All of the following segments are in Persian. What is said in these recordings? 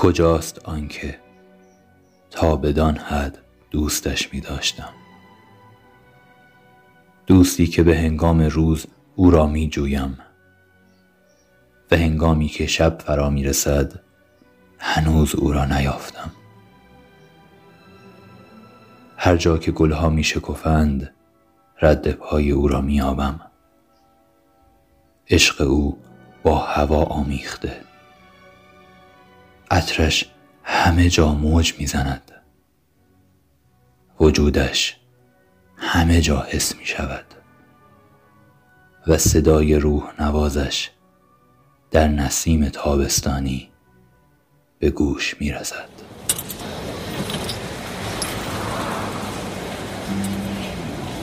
کجاست آنکه تا بدان حد دوستش می داشتم. دوستی که به هنگام روز او را می جویم. و هنگامی که شب فرا می رسد هنوز او را نیافتم. هر جا که گلها می شکفند رد پای او را می آبم. عشق او با هوا آمیخته. عطرش همه جا موج می‌زند وجودش همه جا حس می شود و صدای روح نوازش در نسیم تابستانی به گوش می رسد.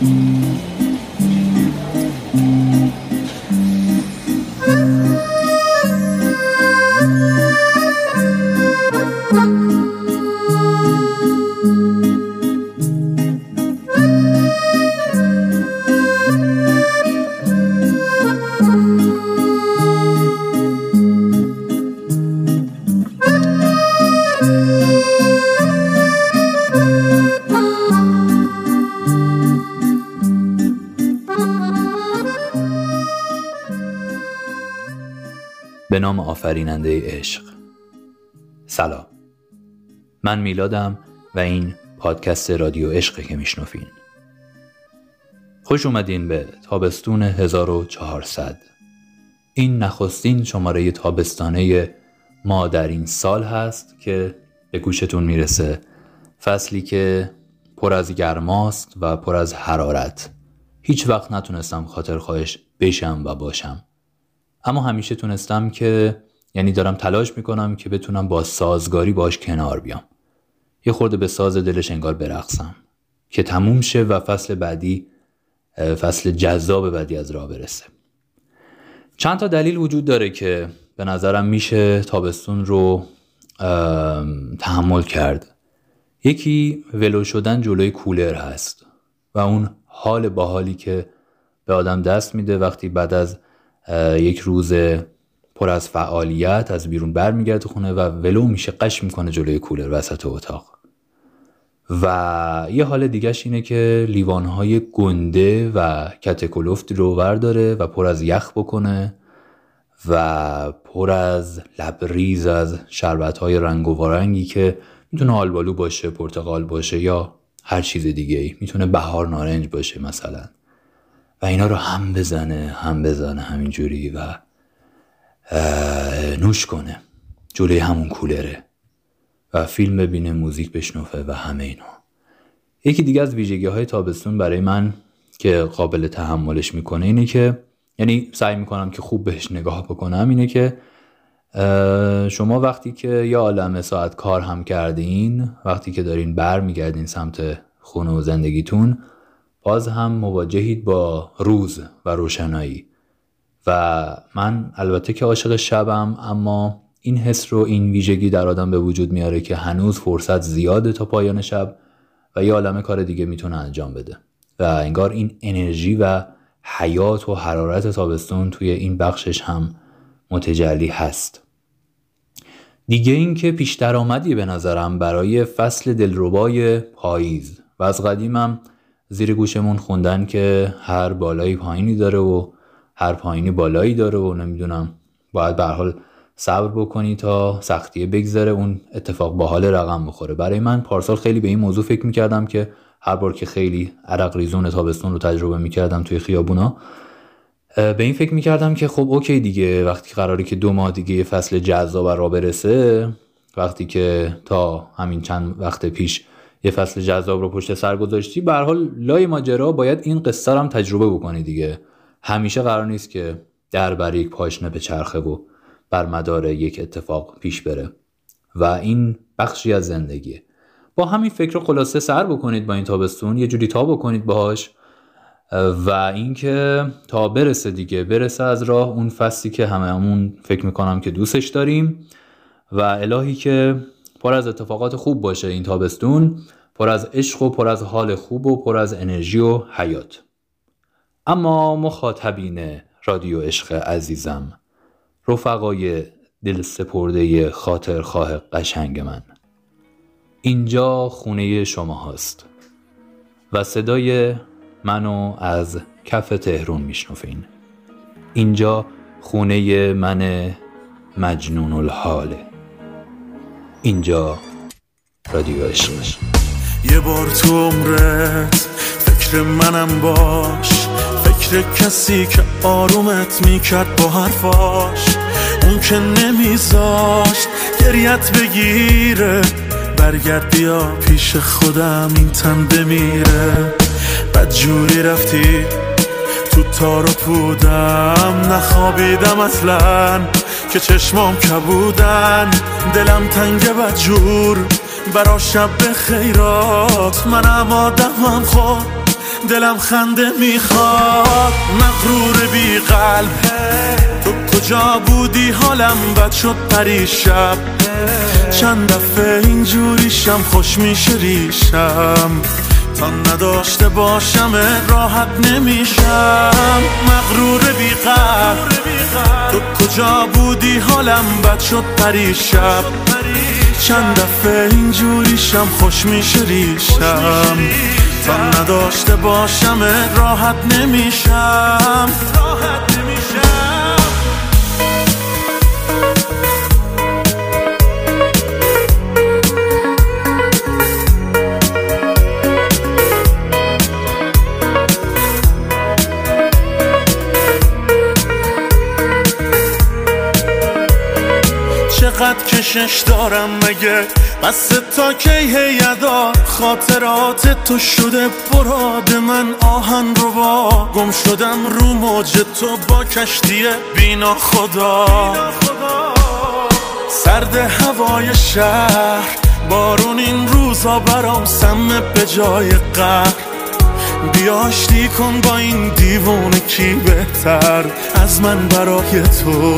به آفریننده عشق. سلام. من میلادم و این پادکست رادیو عشق که میشنفین خوش اومدین به تابستون 1400 این نخستین شماره تابستانه ما در این سال هست که به گوشتون می‌رسه. فصلی که پر از گرماست و پر از حرارت. هیچ وقت نتونستم خاطر خواهش بشم و باشم. اما همیشه تونستم که یعنی دارم تلاش می‌کنم که بتونم با سازگاری باش کنار بیام. یه خورده به ساز دلش انگار برقصم. که تموم شه و فصل بعدی فصل جذاب بعدی از راه برسه. چند تا دلیل وجود داره که به نظرم میشه تابستون رو تحمل کرد. یکی ولو شدن جلوی کولر هست و اون حال باحالی که به آدم دست میده وقتی بعد از یک روز پر از فعالیت از بیرون برمیگرده خونه و ولو میشه قش می‌کنه جلوی کولر وسط اتاق. و یه حال دیگهش اینه که لیوانهای گنده و کتکلفت رو ورداره و پر از یخ بکنه و پر از لبریز از شربت های رنگ و وارنگی که می‌تونه آلبالو باشه پرتقال باشه یا هر چیز دیگه ای می‌تونه بهار نارنج باشه مثلا. و اینا رو هم بزنه هم بزنه همینجوری و نوش کنه. جلوی همون کولره. و فیلم ببینه موزیک بشنوفه و همه اینا یکی دیگه از ویژگی های تابستون برای من که قابل تحملش می‌کنه اینه که یعنی سعی می‌کنم که خوب بهش نگاه بکنم اینه که شما وقتی که یه عالم ساعت کار هم کردین وقتی که دارین بر میگردین سمت خونه و زندگیتون باز هم مواجهید با روز و روشنایی. و من البته که عاشق شبم اما این حس رو این ویژگی در آدم به وجود میاره که هنوز فرصت زیاده تا پایان شب و یه عالم کار دیگه می‌تونه انجام بده. و انگار این انرژی و حیات و حرارت تابستون توی این بخشش هم متجلی هست. دیگه این که پیش درآمدی به نظرم برای فصل دلربای پاییز و از قدیمم زیر گوشمون خوندن که هر بالایی پایینی داره و هر پایینی بالایی داره و نمی‌دونم باید به حال صبر بکنی تا سختیه بگذره اون اتفاق با حال رقم بخوره. برای من پارسال خیلی به این موضوع فکر می‌کردم که هر بار که خیلی عرق ریزون تابستون رو تجربه می‌کردم توی خیابونا به این فکر می‌کردم که خب اوکی دیگه وقتی قراری که دو ماه دیگه فصل جذاب را برسه وقتی که تا همین چند وقت پیش یه فصل جذاب رو پشت سر گذاشتی به حال لای ماجرا باید این قصه هم تجربه بکنی دیگه. همیشه قرار نیست که در بر یک پاشنه به چرخه و بر مدار یک اتفاق پیش بره. و این بخشی از زندگیه. با همین فکر خلاصه سر بکنید با این تابستون یه جوری تا بکنید باهاش. و اینکه تا برسه دیگه برسه از راه اون فصلی که همون فکر می‌کنم که دوستش داریم. و الهی که پر از اتفاقات خوب باشه این تابستون پر از عشق و پر از حال خوب و پر از انرژی و حیات. اما مخاطبین رادیو عشق عزیزم رفقای دل سپرده خاطرخواه قشنگ من. اینجا خونه شما هست و صدای منو از کف تهرون میشنفین اینجا خونه من مجنون الحاله اینجا رادیو عشق. یه بار تو عمرت فکر منم باش. فکر کسی که آرومت می‌کرد با حرفاش اون که نمیذاشت گریت بگیره. برگرد بیا پیش خودم این تن بمیره. بد جوری رفتی تو تارو پودم نخوابیدم اصلا که چشمام کبودن. دلم تنگ بدجور برا شب خیرات. منم آدمم خود. دلم خنده می‌خواد. مغرور بی قلب. تو کجا بودی؟ حالم بد شد پریشب چند دفعه اینجوریشم خوش میشه ریشم. تا نداشته باشم راحت نمیشم. مغرور بی تو کجا بودی؟ حالم بد شد پریشب چند دفعه اینجوریشم خوش میشه ریشم. نداشته باشم راحت نمیشم. راحت نمیشم. چقدر کشش دارم مگه؟ بس تا کی هیدا خاطرات تو شده براد من آهن رو با گم شدم رو موج تو با کشتی بینا خدا. سرد هوای شهر بارون این روزا برام سم به جای قهر. بیاشتی کن با این دیوون کی بهتر از من برای تو.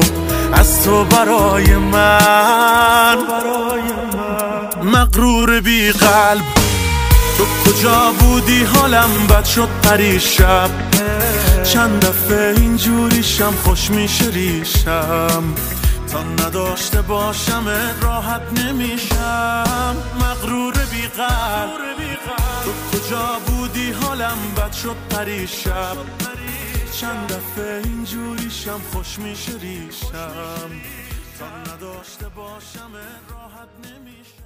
از تو برای من. مغرور بی قلب. تو کجا بودی؟ حالم بد شد پریشب چند دفعه اینجوریشم خوش میشه ریشم. تا نداشته باشم راحت نمیشم. مغرور بی قلب. تو کجا بودی؟ حالم بد شد پریشب چند دفعه اینجوریشم خوش میشه ریشم. تا نداشته باشم راحت نمیشم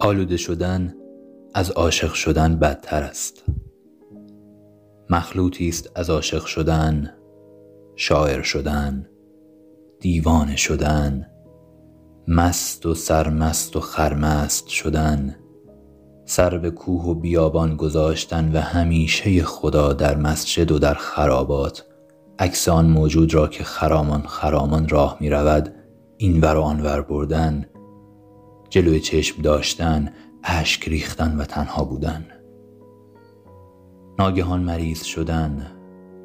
آلوده شدن از عاشق شدن بدتر است. مخلوطی است از عاشق شدن شاعر شدن دیوانه شدن مست و سرمست و خرمست شدن سر به کوه و بیابان گذاشتن و همیشه خدا در مسجد و در خرابات. عکس آن موجود را که خرامان خرامان راه می رود این ور و آنور بردن جلوی چشم داشتن اشک ریختن و تنها بودن. ناگهان مریض شدن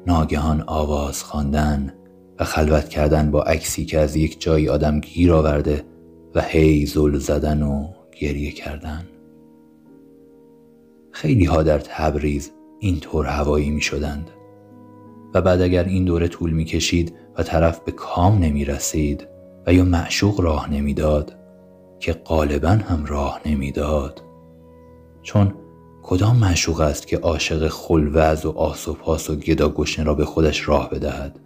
ناگهان آواز خواندن و خلوت کردن با عکسی که از یک جایی آدم گیر آورده و هی زل زدن و گریه کردن. خیلی ها در تبریز اینطور هوایی می شدند. و بعد اگر این دوره طول می کشید و طرف به کام نمی رسید و یا معشوق راه نمی‌داد که غالبا هم راه نمی‌داد چون کدام معشوق است که عاشق خلوز و آس و پاس و گدا گشنه را به خودش راه بدهد؟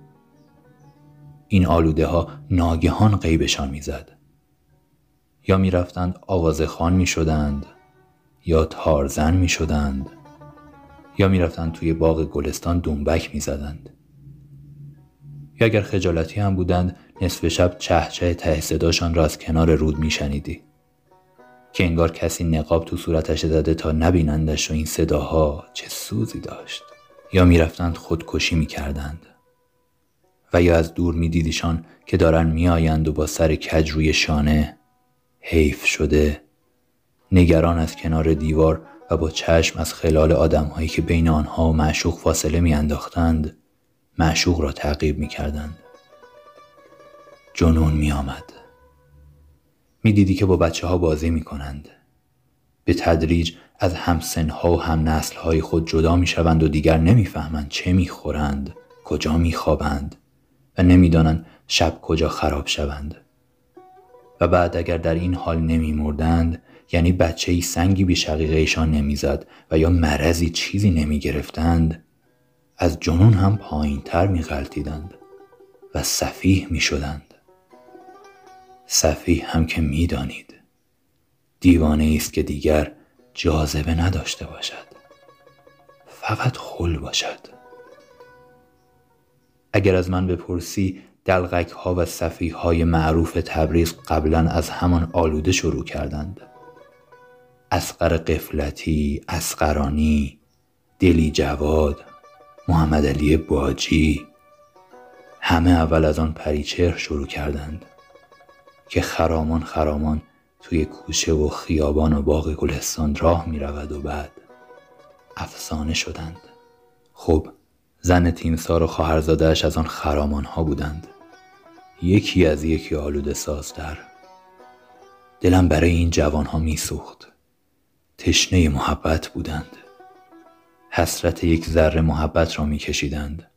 این آلوده ها ناگهان غیبشان می‌زد. یا می‌رفتند آوازه خان می شدند یا تارزن می شدند یا می‌رفتند توی باغ گلستان دنبک می زدند یا اگر خجالتی هم بودند نصف شب چه چه ته صداشان را از کنار رود میشنیدی. که انگار کسی نقاب تو صورتش زده تا نبینندش و این صداها چه سوزی داشت. یا می‌رفتند خودکشی می‌کردند. و یا از دور میدیدیشان که دارن میآیند و با سر کج روی شانه حیف شده. نگران از کنار دیوار و با چشم از خلال آدمهایی که بین آنها و معشوق فاصله میانداختند معشوق را تعقیب می کردند. جنون می می دیدی که با بچه ها بازی می کنند. به تدریج از همسنها و هم های خود جدا می شوند و دیگر نمی‌فهمند چه می خورند، کجا می خوابند و نمی‌دانند شب کجا خراب شوند. و بعد اگر در این حال نمی مردند یعنی بچه ای سنگی به شقیقهشان نمی‌زد و یا مرضی چیزی نمی گرفتند از جنون هم پایین تر می غلطیدند و صفیح می شدند. صفیح هم که می دانید. دیوانه است که دیگر جاذبه نداشته باشد. فقط خل باشد. اگر از من بپرسی دلغک ها و صفیح های معروف تبریز قبلا از همان آلوده شروع کردند. اسقر قفلتی، اسقرانی، دلی جواد، محمد علی باجی همه اول از آن پریچهر شروع کردند که خرامان خرامان توی کوچه و خیابان و باغ گلستان راه می رود و بعد افسانه شدند. خب زن تیمسار و خواهرزادهاش از آن خرامان ها بودند. یکی از یکی آلوده سازتر دلم برای این جوان ها می سوخت تشنه محبت بودند. حسرت یک ذره محبت را میکشیدند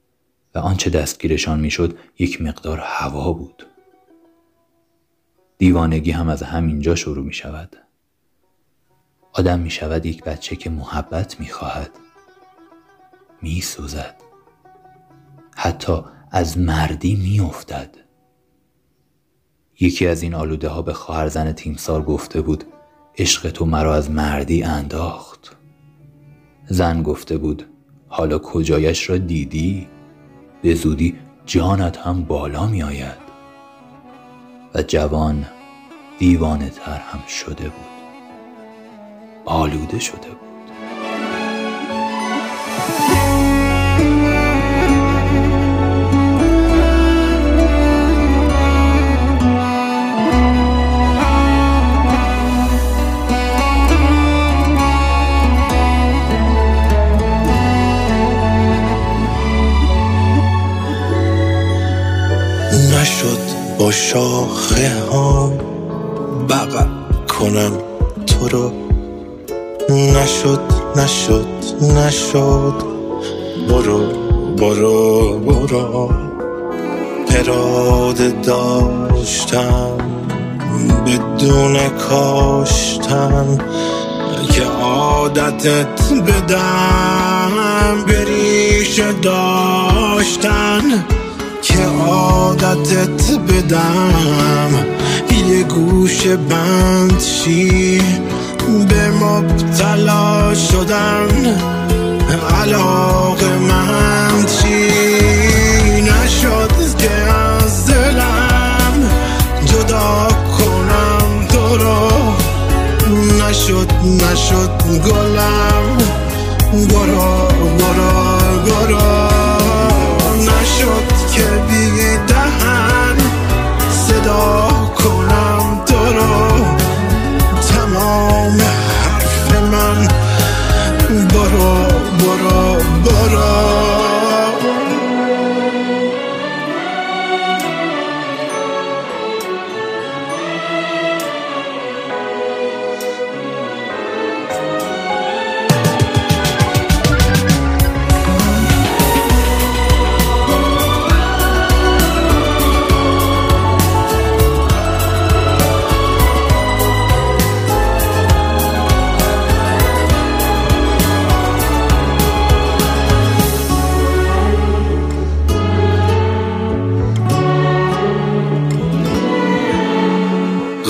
و آنچه دستگیرشان می‌شد یک مقدار هوا بود. دیوانگی هم از همینجا شروع می شود. آدم می شود یک بچه که محبت می خواهد. می سوزد. حتی از مردی می افتد. یکی از این آلوده ها به خواهر زن تیمسار گفته بود عشق تو مرا از مردی انداخت. زن گفته بود حالا کجایش را دیدی؟ به زودی جانت هم بالا می آید. و جوان دیوانه تر هم شده بود. آلوده شده بود. شاخه ها بغل کنم تو رو. نشد نشد نشد. برو برو برو. اراده داشتم بدون کاشتن. که عادتت بدم بریش داشتن. که عادتت بدم. یه گوش بند شی به مبتلا شدن. علاقه من چی؟ نشد که از دلم جدا کنم تو رو. نشد نشد گلم. برو برو برو. بی دهن صدا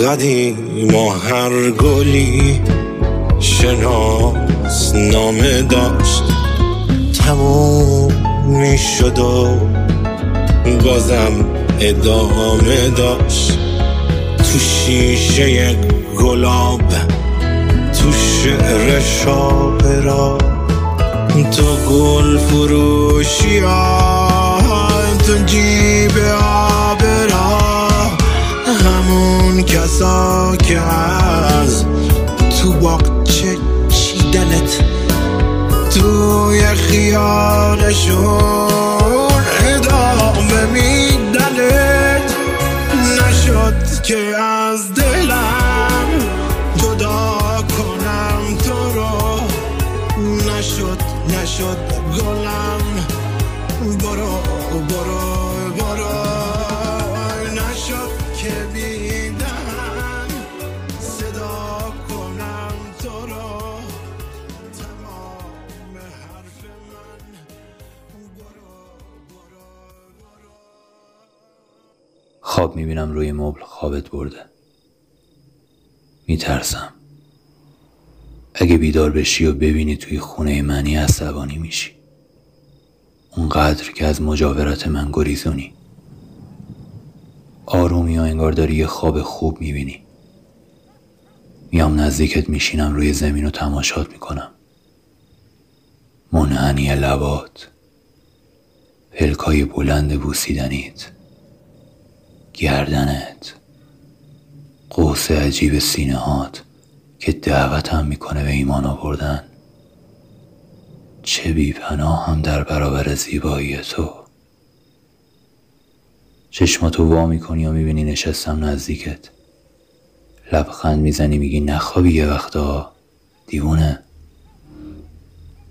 قدیم و هر گلی شناس نامه داشت. تموم می شد و بازم ادامه داشت. تو شیشه گلاب تو شعر شاپرا تو گل فروشی تو جیب آبرا همون کسا که از تو باقچه چیدنت توی خیالشون ادامه میدنت. نشد که از می‌بینم روی مبل خوابت برده. میترسم. اگه بیدار بشی و ببینی توی خونه منی عصبانی میشی. اونقدر که از مجاورت من گریزونی. آرومی و انگار داری خواب خوب می‌بینی. میام نزدیکت میشینم روی زمین و تماشات می‌کنم. منعنی لبات. پلکای بلند بوسیدنیت. گردنت. قوس عجیب سینه هات که دعوتم می‌کنه به ایمان آوردن. چه بی هم در برابر زیبایی تو. چشماتو وا می‌کنی و می‌بینی نشستم نزدیکت. لبخند می‌زنی میگی نخوابی یه وقتا. دیوونه.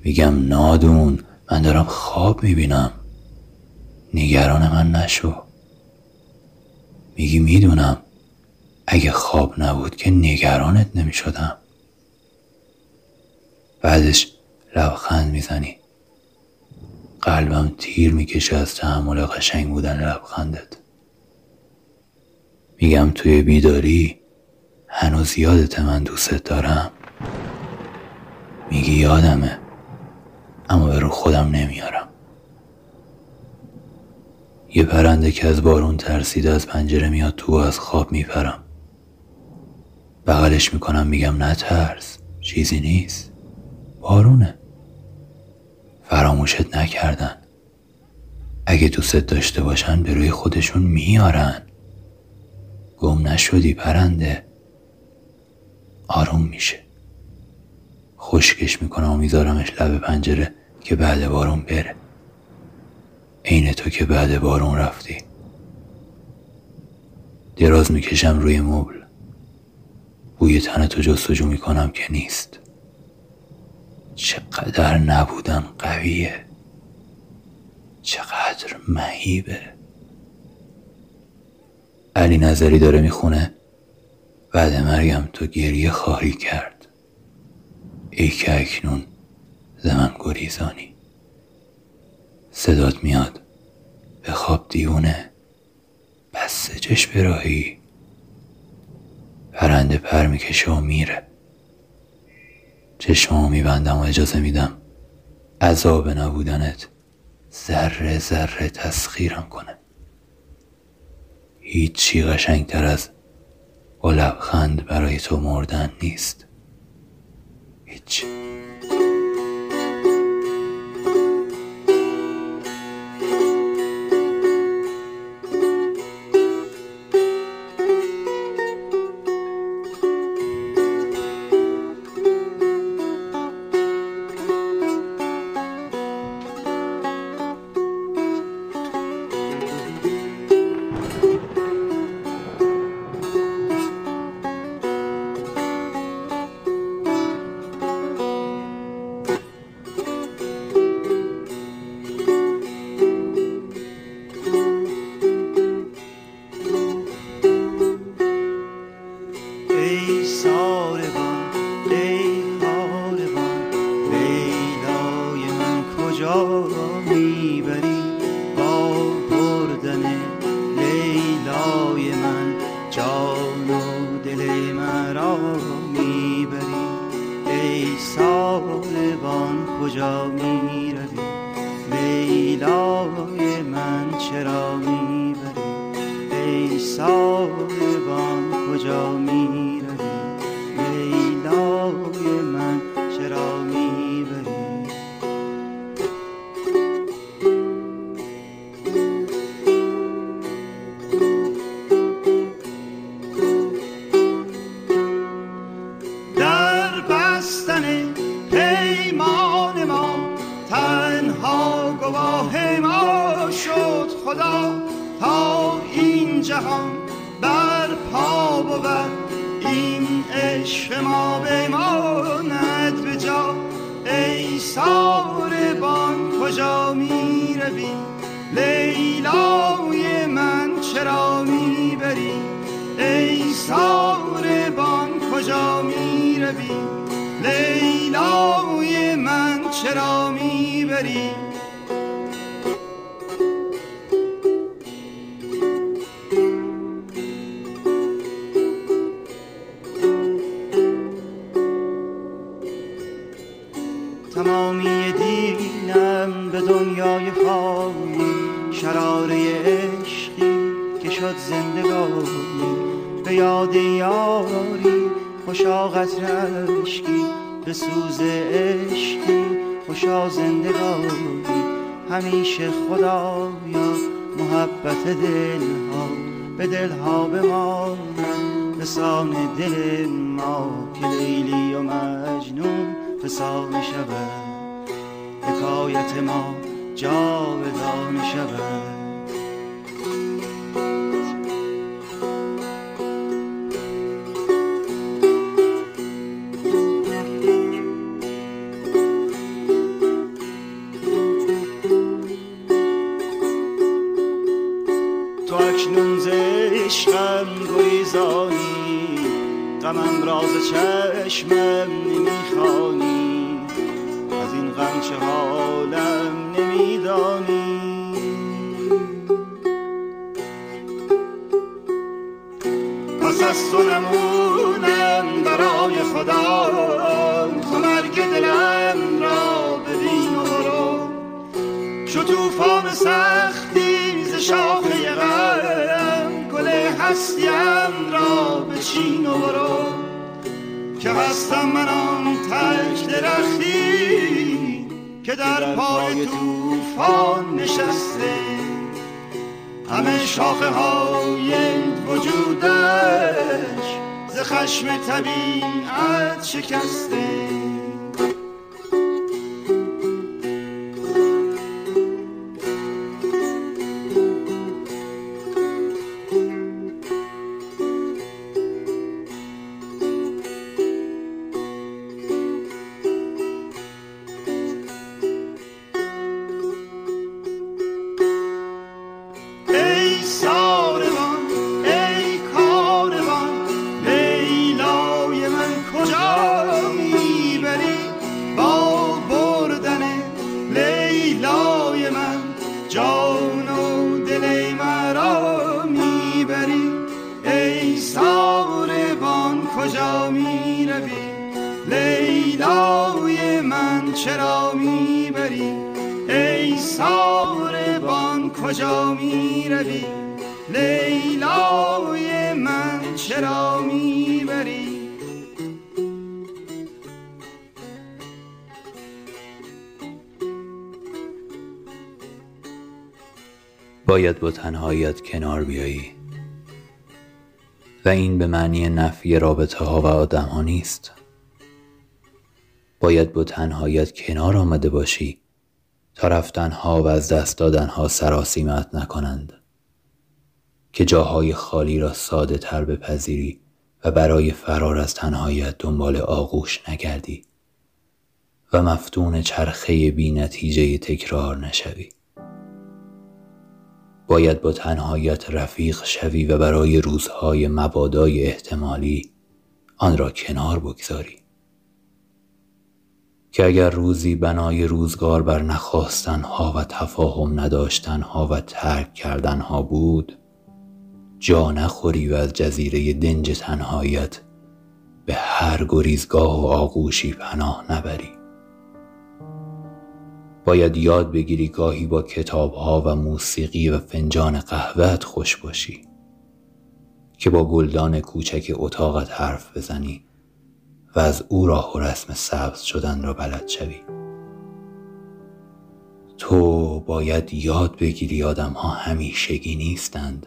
میگم نادون من دارم خواب می‌بینم. نگران من نشو. میگی می‌دونم. اگه خواب نبود که نگرانت نمی‌شدم. بعدش لبخند می‌زنی. قلبم تیر می‌کشه از تحمل قشنگ بودن لبخندت. میگم توی بیداری هنوز یادت من دوستت دارم. میگی یادمه اما به رو خودم نمیارم. یه پرنده که از بارون ترسیده از پنجره میاد تو و از خواب میپرم. بغلش می‌کنم میگم نترس چیزی نیست. بارونه. فراموشت نکردن. اگه دوستت داشته باشن به روی خودشون میارن. گم نشدی پرنده. آروم میشه. خشکش می‌کنم و میذارمش لب پنجره که بعد بارون بره. عین تو که بعد بارون رفتی. دراز می‌کشم روی مبل. بوی تنتو جستجو می‌کنم که نیست. چقدر نبودن قویه. چقدر مهیبه. علی نظری داره می‌خونه. بعد مرگم تو گریه خواهی کرد. ای که اکنون زمن گریزانی. صدات میاد. به خواب دیونه بس سجش براهی پرنده پر می‌کشه و میره. چشمامو میبندم و اجازه میدم عذاب نبودنت ذره ذره تسخیرم کنه. هیچی قشنگتر از با لبخند برای تو مردن نیست. هیچ می تنهاییت کنار بیایی. و این به معنی نفی رابطه ها و آدم ها نیست. باید با تنهاییت کنار آمده باشی تا رفتن ها و از دست دادن ها سراسیمت نکنند. که جاهای خالی را ساده تر بپذیری و برای فرار از تنهاییت دنبال آغوش نگردی و مفتون چرخه بی نتیجه تکرار نشوی. باید با تنهایت رفیق شوی و برای روزهای مبادای احتمالی آن را کنار بگذاری. که اگر روزی بنای روزگار بر نخواستنها و تفاهم نداشتنها و ترک کردنها بود جا نخوری و از جزیره دنج تنهایت به هر گریزگاه و آغوشی پناه نبری. باید یاد بگیری گاهی با کتابها و موسیقی و فنجان قهوهت خوش باشی. که با گلدان کوچک اتاقت حرف بزنی و از او راه و رسم سبز شدن را بلد شوی. تو باید یاد بگیری آدم ها همیشگی نیستند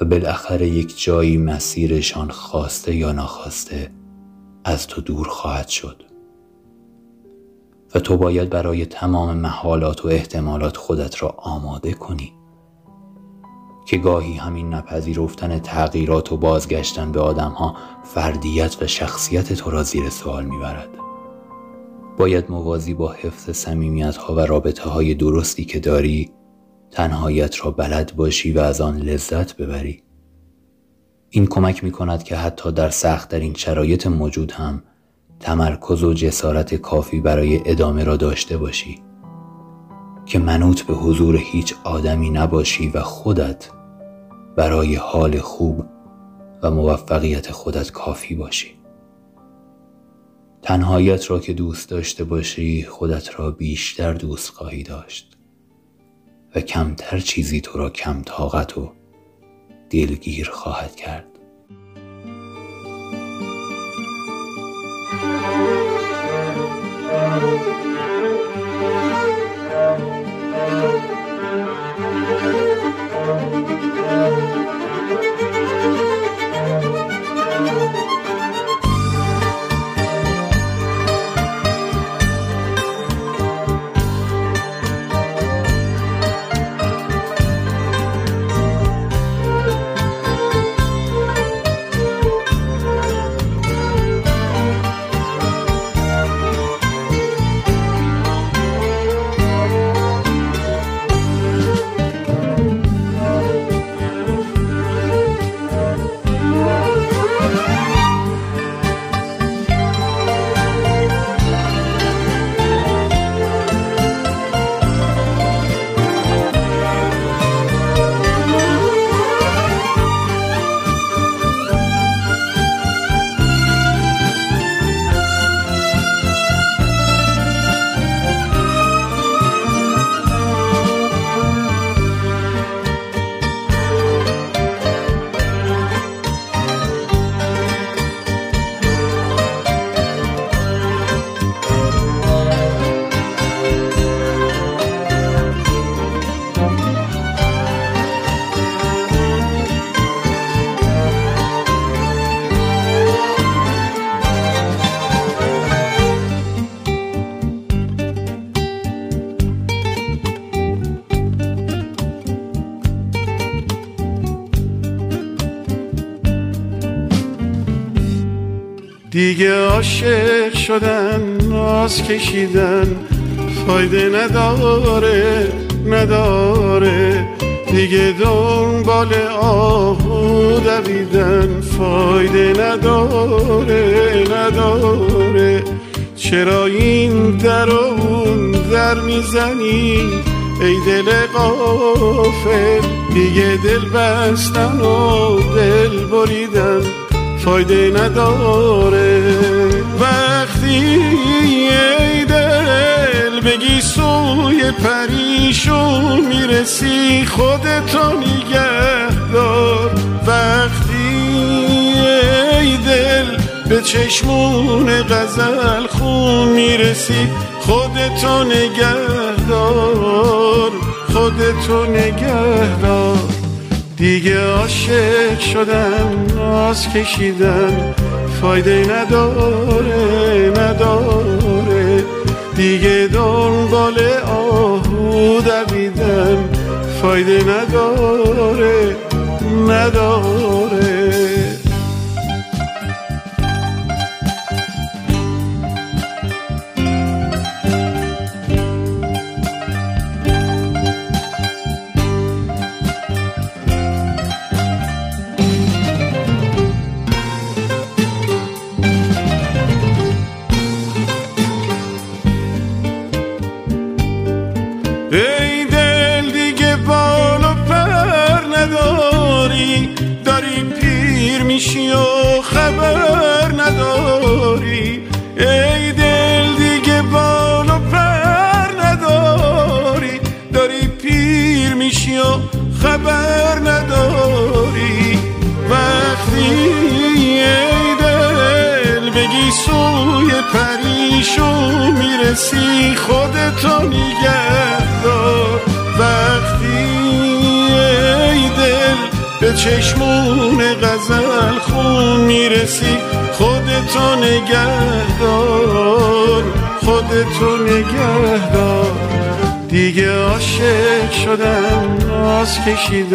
و بالاخره یک جایی مسیرشان خواسته یا ناخواسته از تو دور خواهد شد. و تو باید برای تمام محالات و احتمالات خودت را آماده کنی. که گاهی همین نپذیرفتن تغییرات و بازگشتن به آدمها فردیت و شخصیت تو را زیر سوال می‌برد. باید موازی با حفظ سمیمیت ها و رابطه های درستی که داری تنهایت را بلد باشی و از آن لذت ببری. این کمک می کند که حتی در سخت در این شرایط موجود هم تمرکز و جسارت کافی برای ادامه را داشته باشی. که منوط به حضور هیچ آدمی نباشی و خودت برای حال خوب و موفقیت خودت کافی باشی. تنهایت را که دوست داشته باشی خودت را بیشتر دوست خواهی داشت. و کمتر چیزی تو را کم طاقت و دلگیر خواهد کرد. عاشق شدن ناز کشیدن فایده نداره نداره. دیگه دنبال آهو دویدن فایده نداره نداره. چرا این در اون در می‌زنی؟ ای دل قافل دیگه دل بستن و دل بریدن فایده نداره. ای دل بگی سوی پریشون می‌رسی خودتو نگه دار وقتی ای دل به چشمون غزل خون می‌رسی خودتو نگه دار خودتو نگه دیگه عاشق شدن ناز کشیدن. فایده نداره نداره. دیگه دنبال آهو دویدن. فایده نداره نداره. دار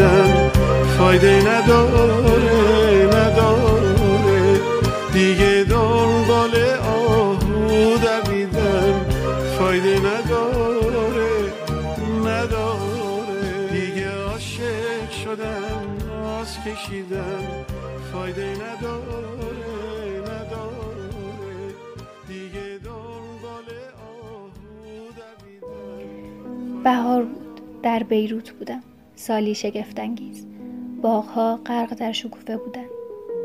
شگفتانگیز. باغها غرق در شکوفه بودند.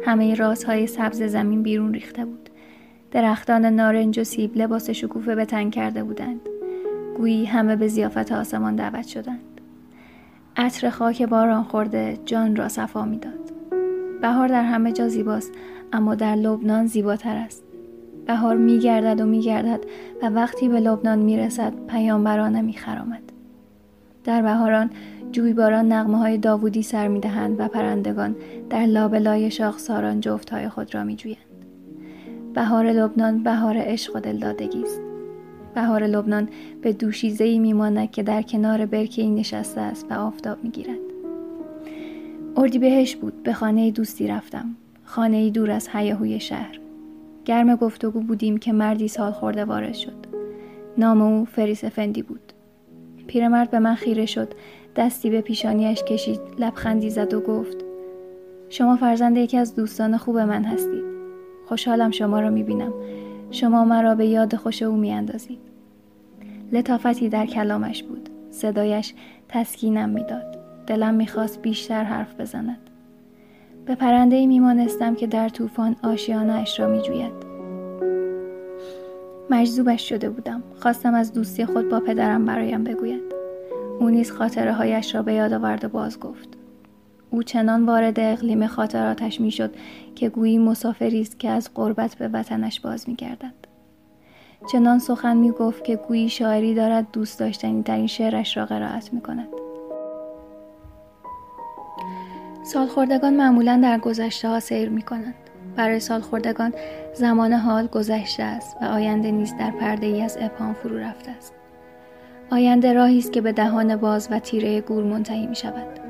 همه رازهای سبز زمین بیرون ریخته بود. درختان نارنج و سیب لباس شکوفه به تن کرده بودند. گویی همه به زیافت آسمان دعوت شدند. عطر خاک باران خورده جان را صفا می‌داد. بهار در همه جا زیباست اما در لبنان زیباتر است. بهار میگردد و میگردد و وقتی به لبنان می‌رسد پیامبرانه میخرامد. در بهاران جویباران نغمه های داوودی سر می‌دهند و پرندگان در لابلای شاخساران جفت های خود را میجویند. بهار لبنان بهار عشق و دلدادگی است. بهار لبنان به دوشیزه ای میماند که در کنار برکه ای نشسته است و آفتاب می‌گیرد. بهش بود به خانه دوستی رفتم. خانه دور از هیاهوی شهر. گرم گفتگو بودیم که مردی سال خورده وارد شد. نام او فریس فندی بود. پیرمرد به من خیره شد. دستی به پیشانیش کشید. لبخندی زد و گفت شما فرزند یکی از دوستان خوب من هستید. خوشحالم شما را می‌بینم. شما مرا به یاد خوش او میاندازید. لطافتی در کلامش بود. صدایش تسکینم می‌داد. دلم می‌خواست بیشتر حرف بزند. به پرنده ای میمانستم که در طوفان آشیانهاش را میجوید. مجذوبش شده بودم خواستم از دوستی خود با پدرم برایم بگوید او نیز خاطره هایش را به یاد آورد و باز گفت او چنان وارد اقلیم خاطراتش می‌شد که گویی مسافری است که از قربت به وطنش باز میگردد چنان سخن می گفت که گویی شاعری دارد دوست داشتنی ترین شعرش را قرائت می کند. سالخوردگان معمولا در گذشته ها سیر می کنند. برای سالخوردگان زمان حال گذشته است و آینده نیز در پرده ای از ابهام فرو رفته است. آینده راهی است که به دهان باز و تیره گور منتهی می شود.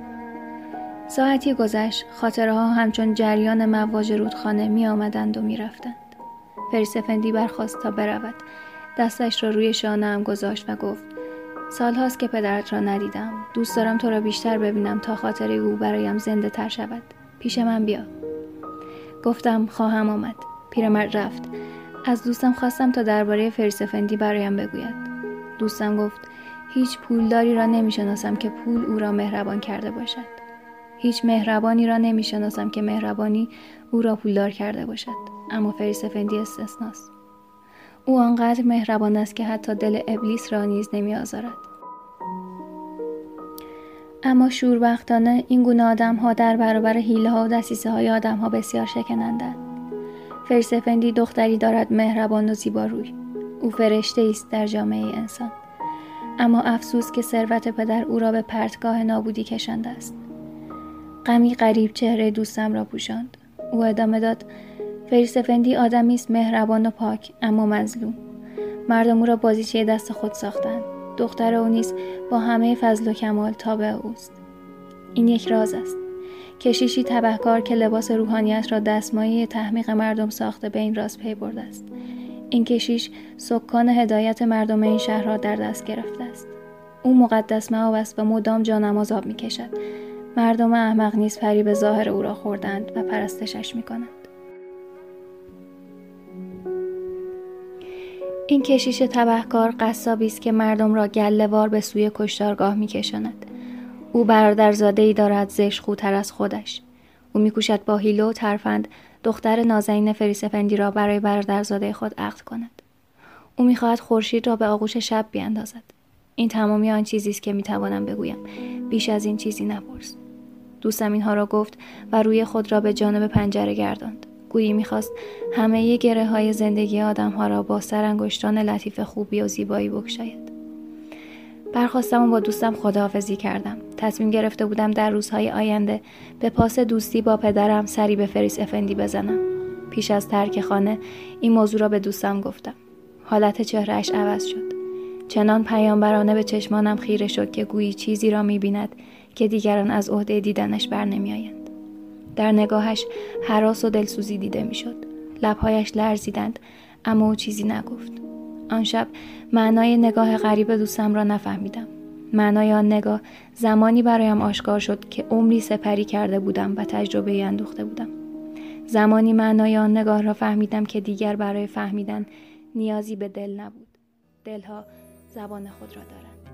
ساعتی گذشت خاطره ها همچون جریان مواج رودخانه می آمدند و می رفتند. فریسفندی برخواست تا برود. دستش را روی شانه گذاشت و گفت سالهاست که پدرت را ندیدم. دوست دارم تو را بیشتر ببینم تا خاطره او برایم زنده تر شود. پیش من بیا. گفتم خواهم آمد. پیرمرد رفت. از دوستم خواستم تا درباره فریسفندی برایم بگوید. دوستم گفت هیچ پولداری را نمی‌شناسم که پول او را مهربان کرده باشد. هیچ مهربانی را نمی‌شناسم که مهربانی او را پولدار کرده باشد اما فریسفندی استثناست او آنقدر مهربان است که حتی دل ابلیس را نیز نمیآزارد اما شوربختانه این گونه آدم ها در برابر حیله ها و دسیسه های آدم ها بسیار شکنندند فریسفندی دختری دارد مهربان و زیبا روی او فرشته است در جامعه انسان. اما افسوس که ثروت پدر او را به پرتگاه نابودی کشانده است. غمی غریب چهره دوستم را پوشاند. او ادامه داد فریسفندی آدمی است مهربان و پاک اما مظلوم. مردم او را بازیچه دست خود ساختند دختر او نیز با همه فضل و کمال تابع اوست. این یک راز است. کشیشی تبهکار که لباس روحانیت را دستمایه تحمیق مردم ساخته به این راز پی برده است. این کشیش سکان هدایت مردم این شهر را در دست گرفته است. او مقدس معاب است و مدام جانماز آب می‌کشد. مردم احمق نیز پری به ظاهر او را خوردند و پرستشش می کنند. این کشیش تبهکار قصابی است که مردم را گلهوار به سوی کشتارگاه میکشاند. او برادرزاده ای دارد زشت خوتر از خودش. او میکوشد با هیلو و ترفند دختر نازنین فریسفندی را برای برادرزاده خود عقد کند. او می‌خواهد خورشید را به آغوش شب بیاندازد این تمامی آن چیزی است که می‌توانم بگویم. بیش از این چیزی نپرس. دوستم اینها را گفت و روی خود را به جانب پنجره گرداند. گویی می‌خواست همه گره های زندگی آدم ها را با سرانگشتان لطیف خوبی و زیبایی بکشاید. برخواستم و با دوستم خداحافظی کردم. تصمیم گرفته بودم در روزهای آینده به پاس دوستی با پدرم سری به فریس افندی بزنم. پیش از ترک خانه این موضوع را به دوستم گفتم. حالت چهرهش عوض شد. چنان پیامبرانه به چشمانم خیره شد که گویی چیزی را می‌بیند که دیگران از عهده دیدنش بر نمیآیند. در نگاهش حراس و دلسوزی دیده می‌شد. لبهایش لرزیدند اما او چیزی نگفت. آن شب معنای نگاه غریب دوستم را نفهمیدم. معنای آن نگاه زمانی برایم آشکار شد که عمری سپری کرده بودم و تجربه اندوخته بودم. زمانی معنای آن نگاه را فهمیدم که دیگر برای فهمیدن نیازی به دل نبود. دلها زبان خود را دارند.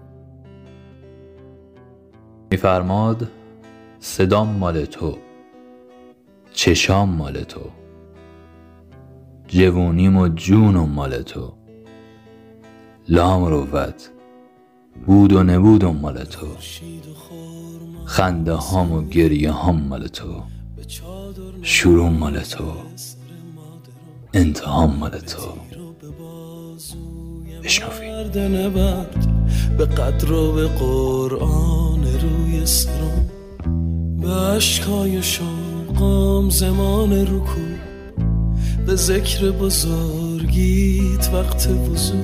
میفرماد صدام مال تو. چشام مال تو. جوونیم و جونم مال تو. لام روت بود و نبودم مال تو. خنده هام و گریه هم مال تو. شروع مال تو. انتهام مال تو. بشنفید به قدر و به قرآن روی سرم. به عشقای شوقام زمان رکو به ذکر بزرگیت وقت وضو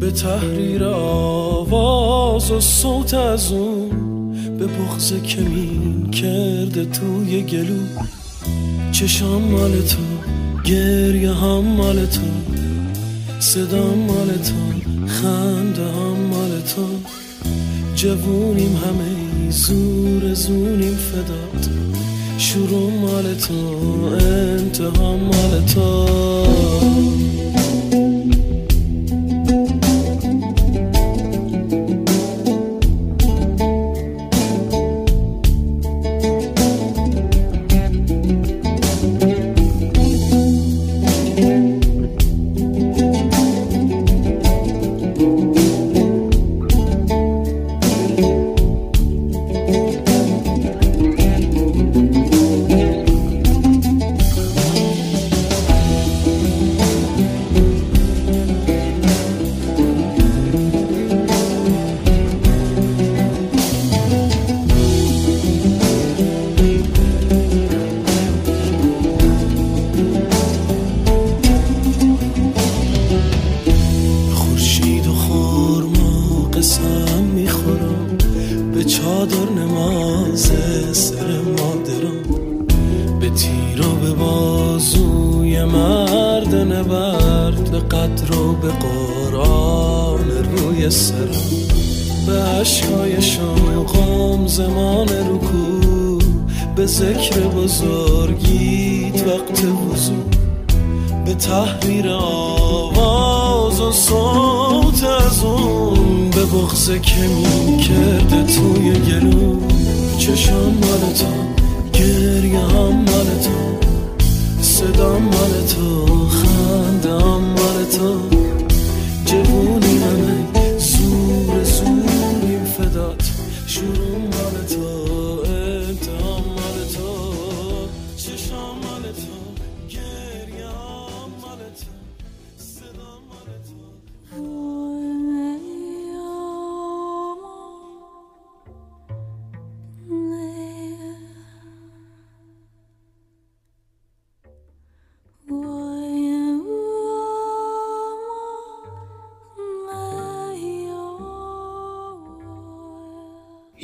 به تحریر آواز و صوت از اون. به بغز کمین کرده توی گلو. چشام مال تو گریه هم مال تو. صدا مال تو خنده هم مال تو. جوونیم همه زور زونیم فدات. شروع مال تو انتها مال تو.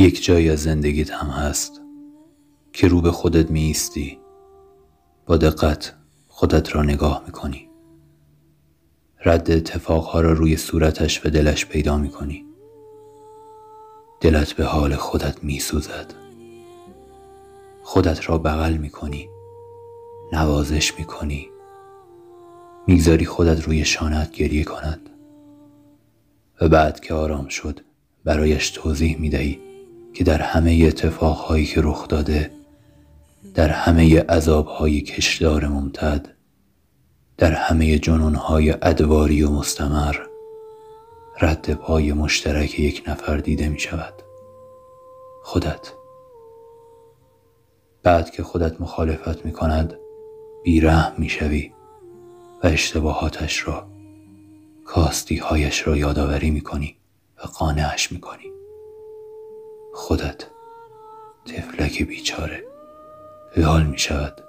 یک جایی از زندگیت هم هست که رو به خودت می ایستی با دقت خودت را نگاه می‌کنی. رد اتفاقها را روی صورتش به دلش پیدا می‌کنی. دلت به حال خودت می سوزد خودت را بغل می‌کنی. نوازش می‌کنی. می‌گذاری خودت روی شانت گریه کند. و بعد که آرام شد برایش توضیح می‌دهی. که در همه اتفاقهایی که رخ داده در همه عذابهای کشدار ممتد در همه جنونهای ادواری و مستمر رد پای مشترک یک نفر دیده می شود خودت. بعد که خودت مخالفت می کند بیرحم می شوی و اشتباهاتش را کاستی هایش را یادآوری می کنی و قانعش می کنی خودت. تفلک بیچاره. لال می شود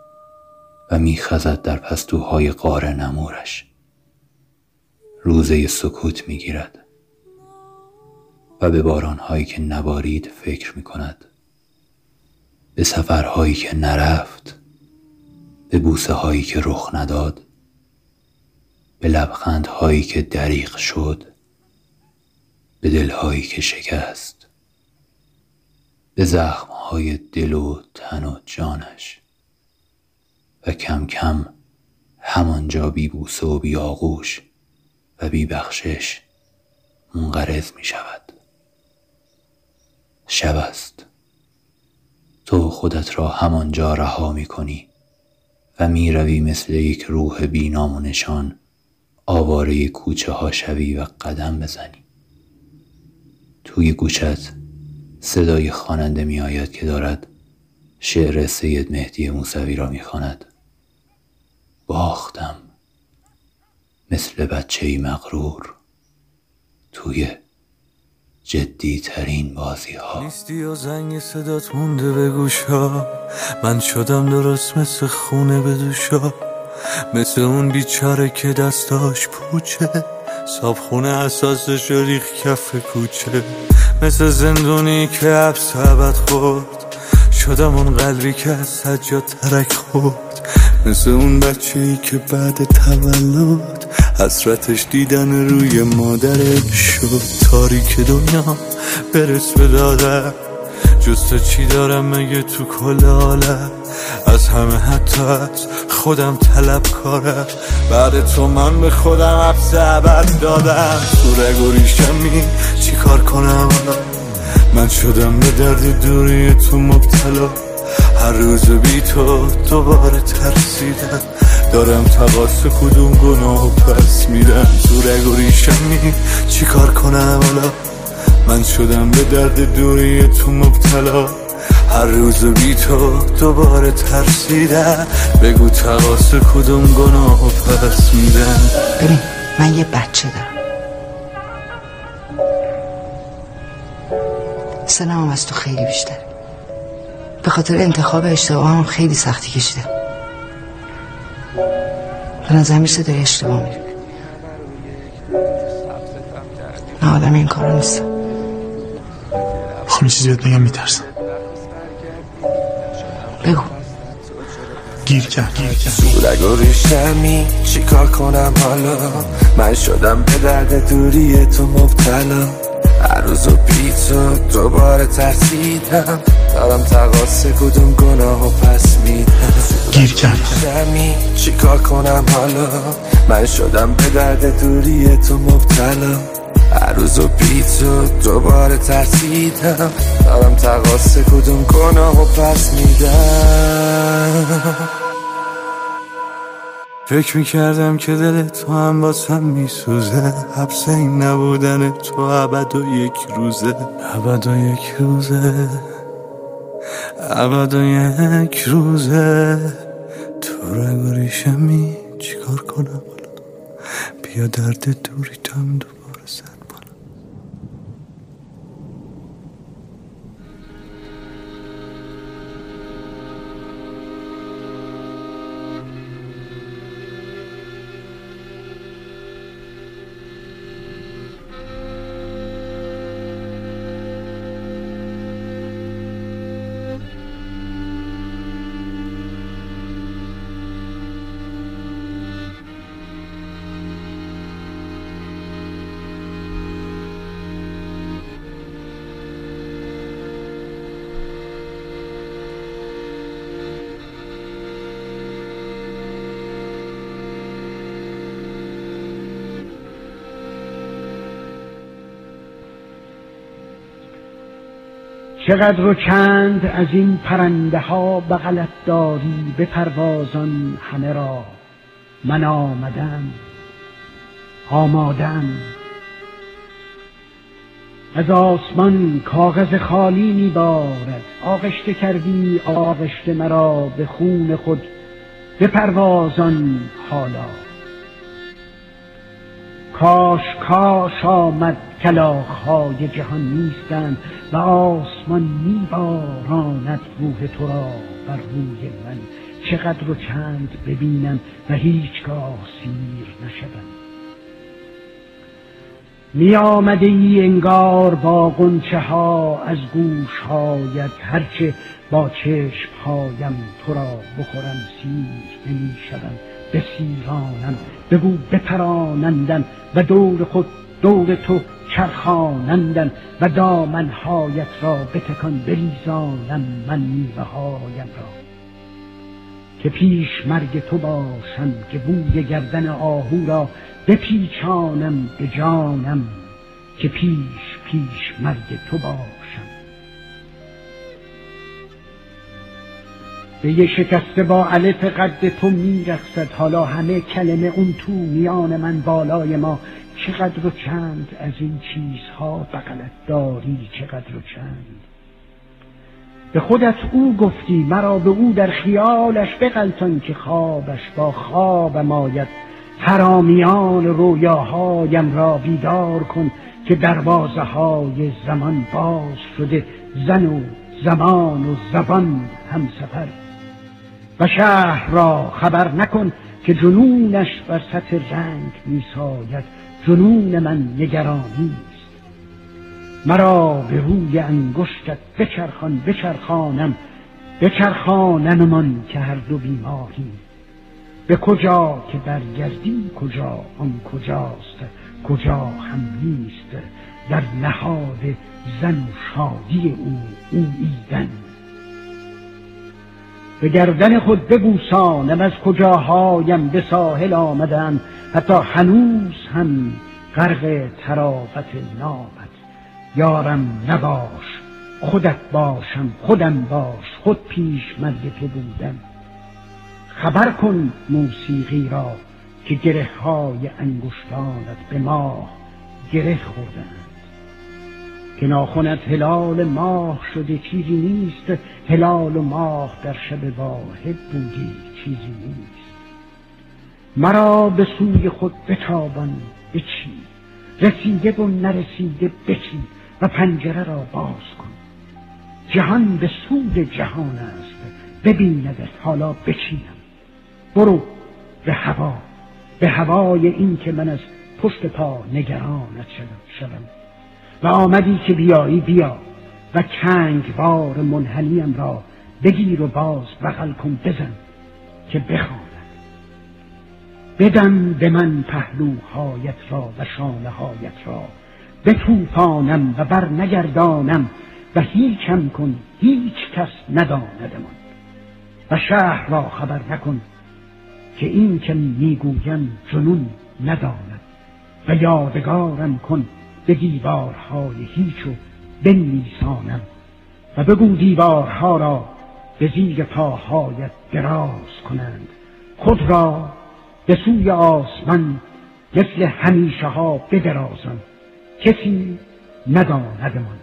و می خزد در پستوهای قار نمورش. روزه سکوت می گیرد و به بارانهایی که نبارید فکر می کند به سفرهایی که نرفت به بوسه هایی که رخ نداد به لبخندهایی که دریغ شد به دلهایی که شکست. به زخمهای دل و تن و جانش. و کم کم همانجا بی بوسه و بی آغوش و بی بخشش منقرض می شود. شب است. تو خودت را همانجا رها می کنی و می روی مثل یک روح بینام و نشان آواره کوچه ها شوی و قدم بزنی. توی گوشت صدای خواننده می آید که دارد شعر سید مهدی موسوی را می خواند. باختم مثل بچه مغرور توی جدی ترین بازی ها نیستی و زنگ صدات مونده به گوشا من شدم درست مثل خونه به دوشا. مثل اون بیچاره که دستاش پوچه. خونه اساسش ریخ کف کوچه. مثل زندونی که عبس عبد خورد. شدم اون قلبی که از سجا ترک خورد. مثل اون بچه ای که بعد تولد حسرتش دیدن روی مادرش شد. تاریک دنیا برس به دادم جز چی دارم مگه تو کل عالم؟ از همه حتی از خودم طلب کارم. بعد تو من به خودم عبس عبد دادم. تو رگ و ریشمی چی کار کنم؟ من شدم به درد دوری تو مبتلا. هر روز بی تو دوباره ترسیدم. دارم تقاس کدوم گناه پس میدم تو رگ و ریشمی چی کار کنم؟ حالا من شدم به درد دوری تو مبتلا. هر روز بی تو دوباره ترسیدم بگو تقاس کدوم گناه پس میدم ببین من یه بچه دارم. سنم از تو خیلی بیشتر به خاطر انتخاب اشتباه هم خیلی سختی کشیدم. به نظر می‌رسه داری اشتباه میری. نه آدم این کارو نیستم. خب چیزی بهت بگم میترسم. بگو. گیر کرد گیر کرد. رگ و ریشمی چیکار کنم حالا؟ من شدم به درد دوری تو مبتلا. هر روز و پیتو دوباره ترسیدم. دارم تقاس کدوم گناه و پس میدم. گیر کرد. چیکار کنم حالا؟ من شدم به درد دوری تو مبتلا. هر روز و تو دوباره ترسیدم. دارم تقاس کدوم گناه و پس میدم. فکر می‌کردم که دل تو هم واسم میسوزه. حبس این نبودن تو عبد و یک روزه. عبد و یک روزه. عبد و یک روزه. تو رگ و ریشمی چیکار کنم؟ بیا درد دوری تم دوباره چقدر و چند از این پرنده ها بغلت داری به پروازان همه را. من آمدم آمادم. از آسمان کاغذ خالی میبارد. آغشته کردی آغشته مرا به خون خود به پروازان حالا. کاش کاش آمد کلاخهای جهان نیستند و آسمان میباراند روح تو را بر روی من. چقدر و چند ببینم و هیچگاه سیر نشوم. می آمده ای انگار با گنچه ها از گوش هایت. هرچه با چشم هایم تو را بخورم سیر نمی شدم بسیرانم بگو بپرانندم و دور خود دور تو چرخانندم و دامنهایت را بتکان بریزانم من میوه هایم را. که پیش مرگ تو باشم که بوی گردن آهو را بپیچانم به جانم که پیش پیش مرگ تو باشم. به یه شکسته با علف قد تو میرخصد حالا همه کلمه اون تو میان من بالای ما. چقدر و چند از این چیزها بغلت داری چقدر و چند؟ به خودت او گفتی مرا به او در خیالش بغلطان که خوابش با خواب ماید حرامیان رویاهایم را بیدار کن که دروازه های زمان باز شده زن و زمان و زبان هم سفر و شهر را خبر نکن که جنونش بر سطح رنگ میساید. جنون من نگرانی است. مرا به روی انگشتت بچرخان بچرخانم بچرخانممان که هر دو بیماریم به کجا که برگردی کجا آن کجاست کجا هم نیست. در نهاد زن شادی او او ایدن. به گردن خود ببوسانم از کجاهایم به ساحل آمدم حتی هنوز هم غرق ترافت نامت یارم نباش خودت باشم خودم باش خود پیش مرگ تو بودم. خبر کن موسیقی را که گره های انگشتانت به ماه گره خوردند که ناخونت هلال ماه شده چیزی نیست هلال و ماه در شب واحد بودی چیزی نیست. مرا به سوی خود بتابان بچی رسیده و نرسیده بچی و پنجره را باز کن. جهان به سود جهان است ببیندت حالا بچینم. برو به هوا به هوای این که من از پشت پا نگرانت شدم. و آمدی که بیایی بیا و کنگوار منحنیم را بگیر و باز بغل کن بزن که بخواند. بدم به من پهلوهایت را و شانه هایت را بطوفانم و بر نگردانم و هیچم کن هیچ کس نداندمان و شهر را خبر نکن که این که می‌گویم جنون نداند و یادگارم کن به دیوارهای هیچ و بنویسانم و بگو دیوارها را به زیر پاهایت دراز کنند. خود را به سوی آسمان مثل همیشه ها بدرازم. کسی نداندمان.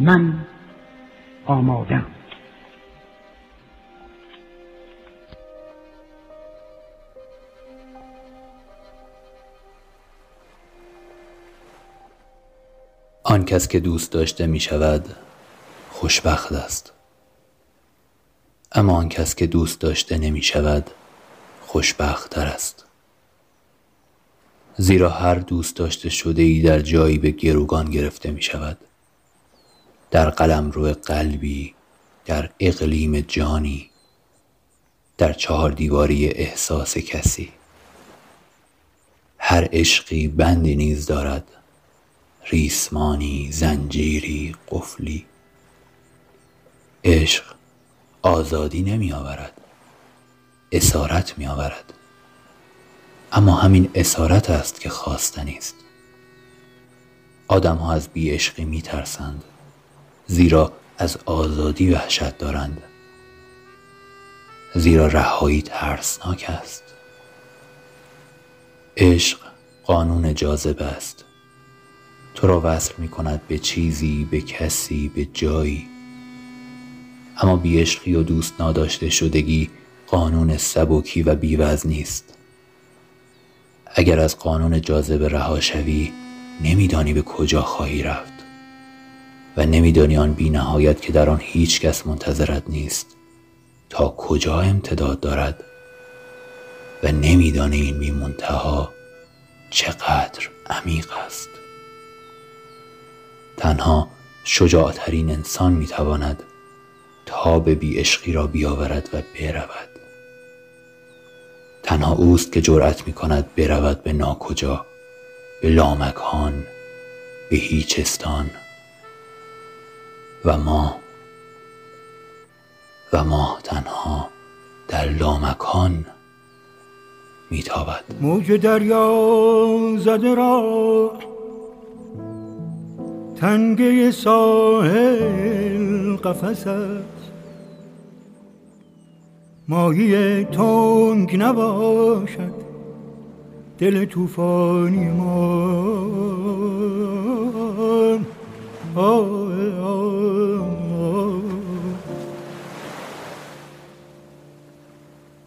من آمادم. آن کس که دوست داشته می شود خوشبخت است. اما آن کس که دوست داشته نمی شود خوشبختتر است. زیرا هر دوست داشته شده ای در جایی به گروگان گرفته می شود در قلم روی قلبی در اقلیم جانی در چهار دیواری احساس کسی. هر عشقی بندی نیز دارد. ریسمانی زنجیری قفلی. عشق آزادی نمی آورد اسارت می آورد اما همین اسارت است که خواستنی است. آدم ها از بی عشقی می ترسند زیرا از آزادی وحشت دارند. زیرا رهایی ترسناک است. عشق قانون جاذبه است. تو را وصل می کند به چیزی به کسی به جایی. اما بیعشقی و دوست ناداشته شدگی قانون سبکی و بیوز نیست. اگر از قانون جاذبه رها شوی نمیدانی به کجا خواهی رفت و نمیدانی آن بی نهایت که در آن هیچ کس منتظرت نیست. تا کجا امتداد دارد؟ و نمیدانی این بی منتها چقدر عمیق است. تنها شجاعترین انسان می‌تواند تاب بی عشقی را بیاورد و برود. تنها اوست که جرأت می کند برود به ناکجا به لامکان به هیچستان و ما و ما تنها در لامکان میتابد. موج دریا زده را تنگه ساحل قفس است. ماهی تنگ نباشد دل توفانی ما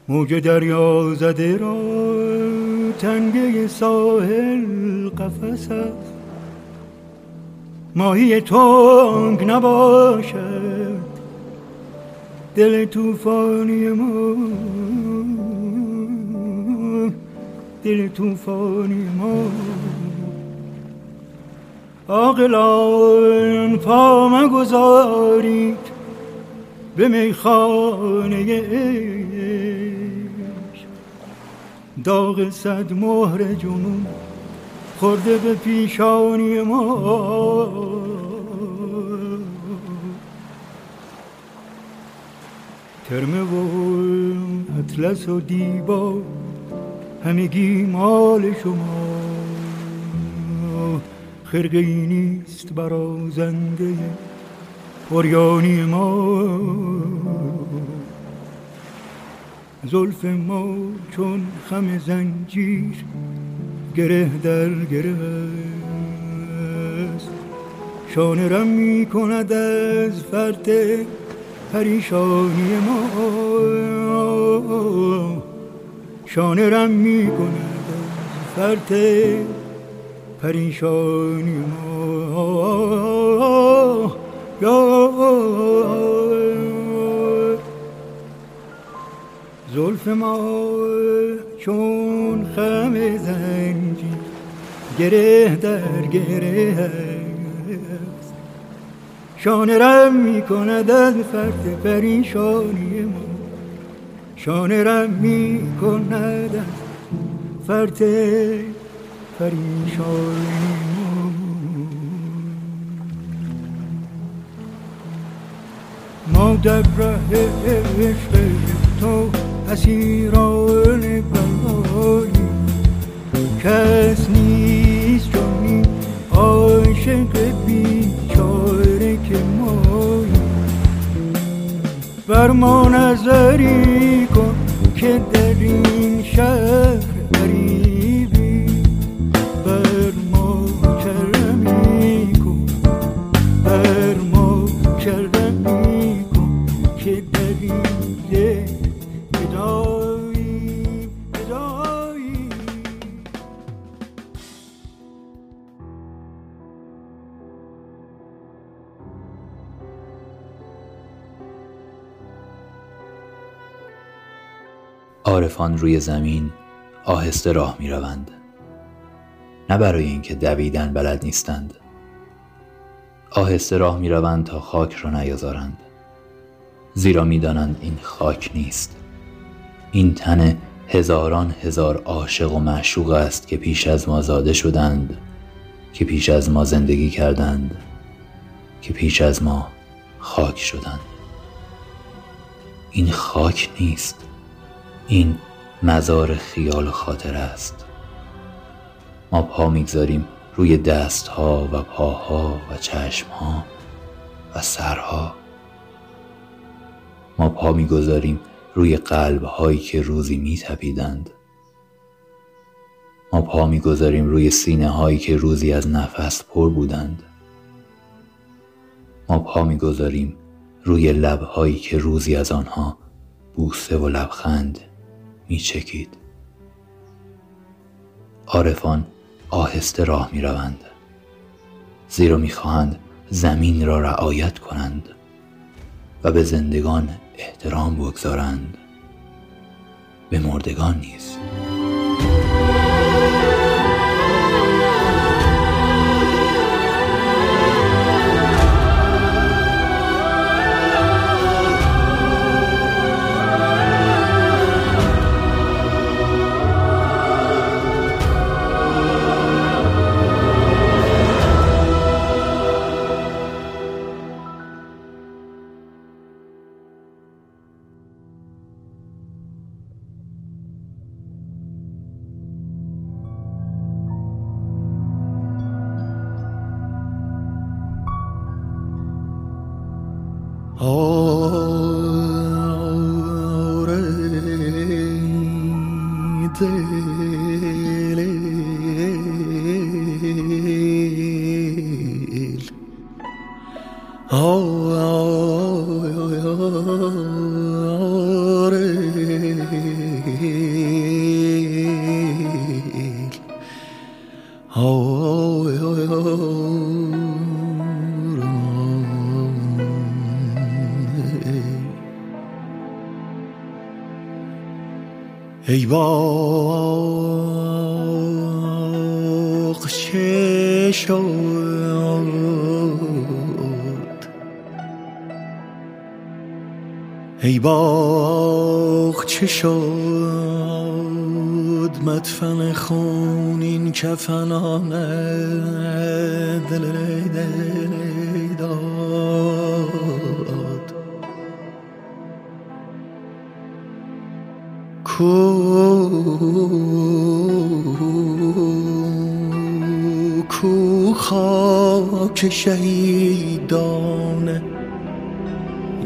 موج دریا زده را تنگه ساحل قفس است. ماهی تنگ نباشد. دل توفانی ما. دل توفانی ما. آقلان پا مگذارید به میخانه داغ صد مهر جنون خورده به پیشانی ما. ترمه و اطلس و دیبا همگی مال شما. خرقه ای نیست برازنده پریانی ما. زلف ما چون خم زنجیر گره در گره است. شانه رم می کند از فرد پریشانی ما. شانه رم می کند از فرد پریشانی ما. زلف ما چون خم زنجیر گره در گره است. شانه رم می کند از فرد پریشانی ما. شانه رم می کند از فرد پریشانی ما. ما در ره عشق تو اسیران بهایی کس نیست چون عاشق بیچاره که مایی. بر ما نظری کن که در این شهر عارفان روی زمین آهسته راه می روند. نه برای اینکه دویدن بلد نیستند. آهسته راه می روند تا خاک را نیازارند. زیرا می دانند این خاک نیست. این تن هزاران هزار عاشق و معشوق است که پیش از ما زاده شدند که پیش از ما زندگی کردند که پیش از ما خاک شدند. این خاک نیست. این مزار خیال خاطر است. ما پا می‌گذاریم روی دستها و پاها و چشمها و سرها. ما پا می‌گذاریم روی قلبهایی که روزی میتپیدند. ما پا می‌گذاریم روی سینه هایی که روزی از نفس پر بودند. ما پا می‌گذاریم روی لبهایی که روزی از آنها بوسه و لبخند میچکید. عارفان آهسته راه می روند زیرا می‌خواهند زمین را رعایت کنند و به زندگان احترام بگذارند. به مردگان نیز ای باغ چه شد؟ ای باغ چه شد؟ مدفن خونین کفنانه دل دل کو کو خاک شهیدان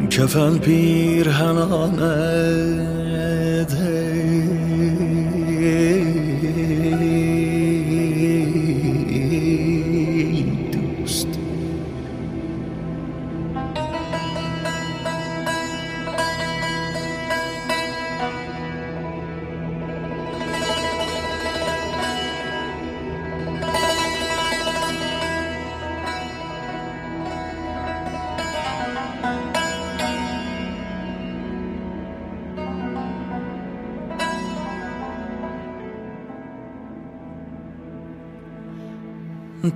کفن پیرهنانت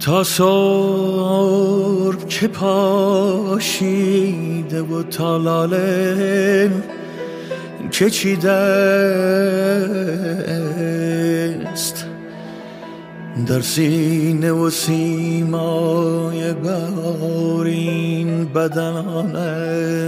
تا صبح که پاشیده و تا لاله که چیده است در سینه و سیمای بارین بدنانت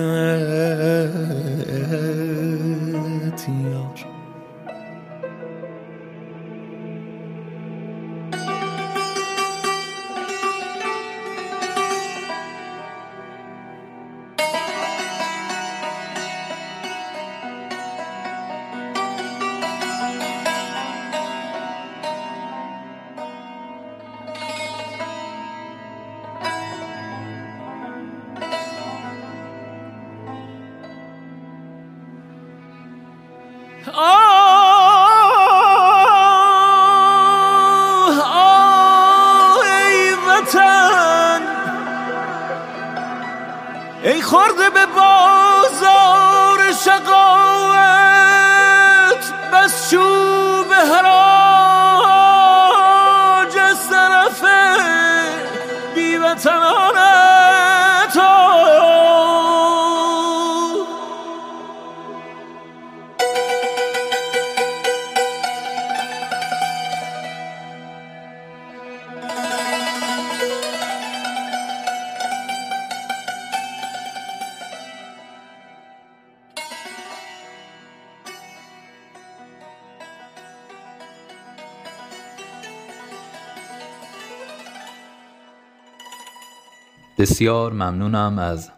بسیار ممنونم از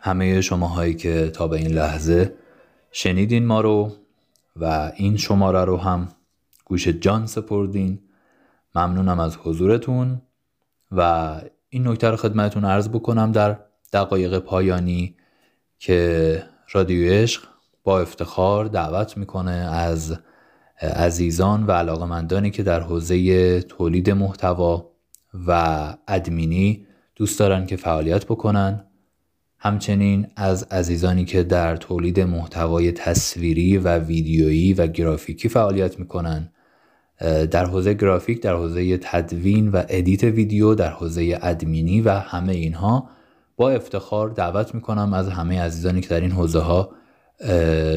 همه شماهایی که تا به این لحظه شنیدین ما رو و این شماره رو هم گوش جان سپردین. ممنونم از حضورتون و این نکته رو خدمتتون عرض بکنم در دقایق پایانی که رادیو عشق با افتخار دعوت می‌کنه از عزیزان و علاقمندانی که در حوزه تولید محتوا و ادمینی دوست دارن که فعالیت بکنن. همچنین از عزیزانی که در تولید محتوای تصویری و ویدیویی و گرافیکی فعالیت می‌کنن در حوزه گرافیک در حوزه تدوین و ادیت ویدیو در حوزه ادمینی و همه اینها با افتخار دعوت می‌کنم از همه عزیزانی که در این حوزه ها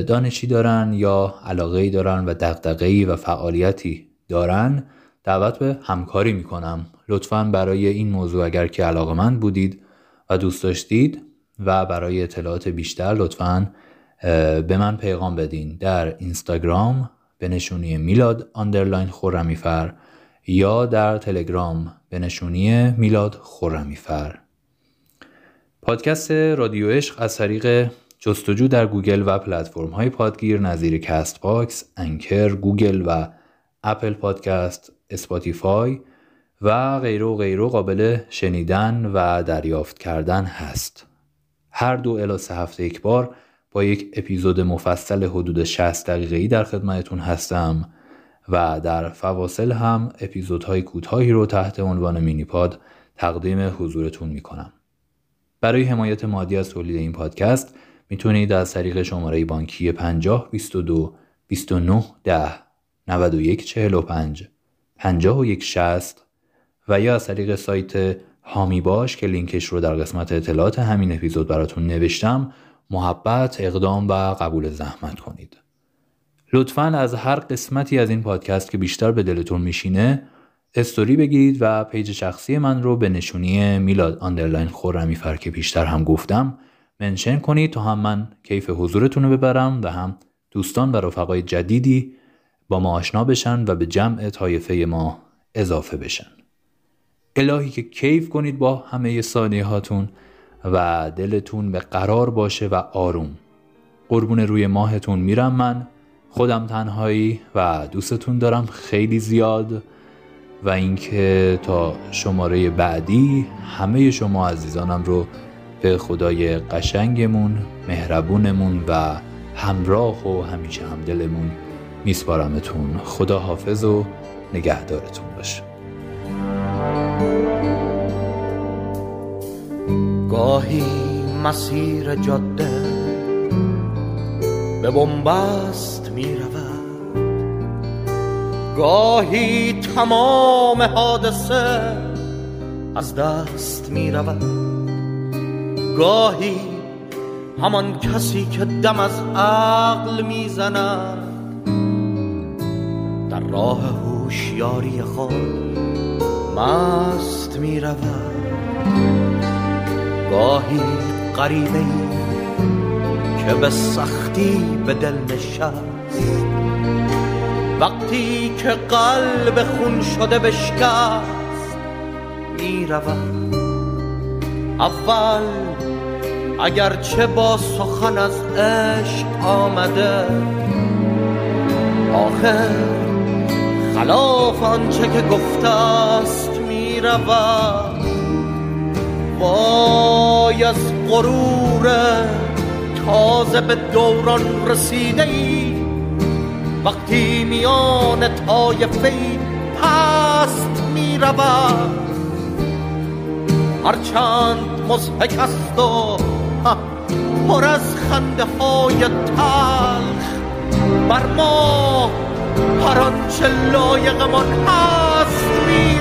دانشی دارن یا علاقه ای دارن و دغدغه‌ای و فعالیتی دارن. دعوت به همکاری می‌کنم. لطفا برای این موضوع اگر که علاقه‌مند بودید و دوست داشتید و برای اطلاعات بیشتر لطفا به من پیغام بدین در اینستاگرام به نشونی میلاد underline خرمی‌فر یا در تلگرام به نشونی میلاد خرمی‌فر پادکست رادیو عشق از طریق جستجو در گوگل و پلتفرم های پادگیر نظیر Castbox، Anchor، گوگل و Apple Podcast، Spotify و غیره و غیره قابل شنیدن و دریافت کردن هست. هر دو الی سه هفته یک بار با یک اپیزود مفصل حدود 60 دقیقه‌ای در خدمتتون هستم و در فواصل هم اپیزودهای کوتاهی رو تحت عنوان mini pod تقدیم حضورتون می‌کنم. برای حمایت مادی از تولید این پادکست می‌تونید از طریق شماره بانکی 50 22 29 10 91 45 51 60 و یا از طریق سایت حامی باش که لینکش رو در قسمت اطلاعات همین اپیزود براتون نوشتم محبت اقدام و قبول زحمت کنید. لطفا از هر قسمتی از این پادکست که بیشتر به دلتون میشینه استوری بگیرید و page شخصی من رو به نشونی میلاد underline خرمی‌فر که پیشتر هم گفتم منشن کنید تا هم من کیف حضورتون رو ببرم و هم دوستان و رفقای جدیدی با ما آشنا بشن و به جمع طایفه ما اضافه بشن. الهی که کیف کنید با همه ثانیه و دلتون به قرار باشه و آروم. قربون روی ماهتون میرم من. خودم تنهایی و دوستتون دارم خیلی زیاد. و اینکه تا شماره بعدی همه شما عزیزانم رو به خدای قشنگمون مهربونمون و همراه و همیشه همدلمون میسپارمتون خدا حافظ و نگهدارتون باشه. گاهی مسیر جاده به بنبست می رود گاهی تمام حادثه از دست می رود گاهی همان کسی که دم از عقل می‌زند در راه هوشیاری خود مست می رود گاهی قریبه ای که به سختی به دل نشست. وقتی که قلب خون شده بشکست می رود اول اگرچه با سخن از عشق آمده آخر خلاف آنچه که گفته است می رود وای از غرور تازه به دوران رسیده ای وقتی میان طایفه پست می رود هرچند مزهک است و پر از خنده های تلخ بر ما هر آنچه لایقمان هست می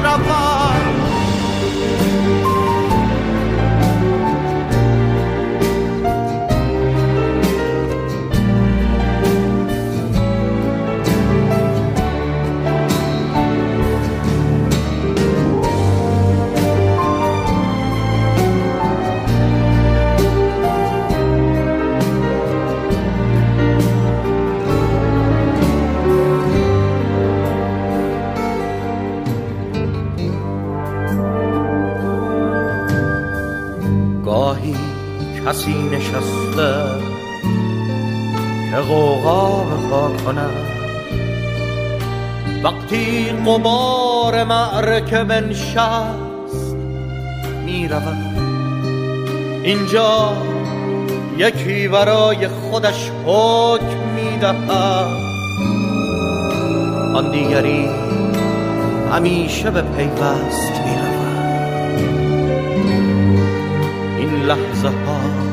کسی نشسته که غوغا پا کند. وقتی قبار معرکه بنشست می‌رود. اینجا یکی برای خودش حکم می‌دهد. آن دیگری همیشه به پیوست می‌رود. این لحظه ها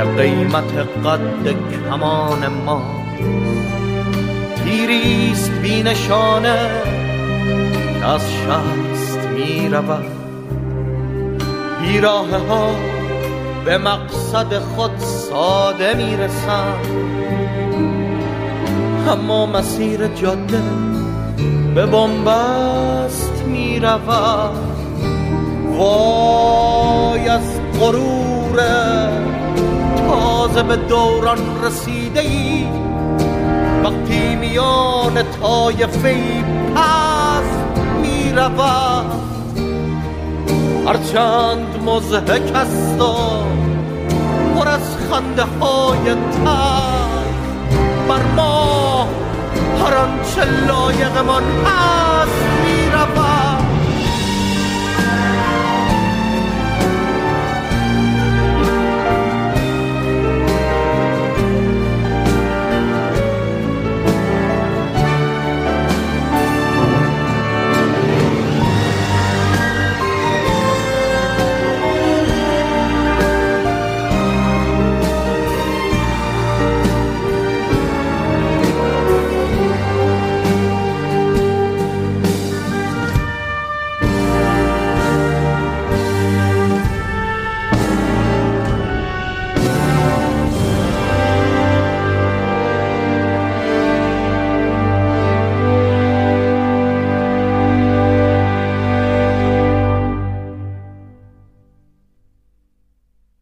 که قیمت قد کمان ما. تیریست بی نشانه که از شست می رود بیراه ها به مقصد خود ساده می رسند. اما مسیر جاده به بنبست می رود. وای از غرور تازه به دوران رسیده ای وقتی میان طایفه پس می هرچند مزهک است و پر از خنده های تر بر ما هر آنچه لایقمان هست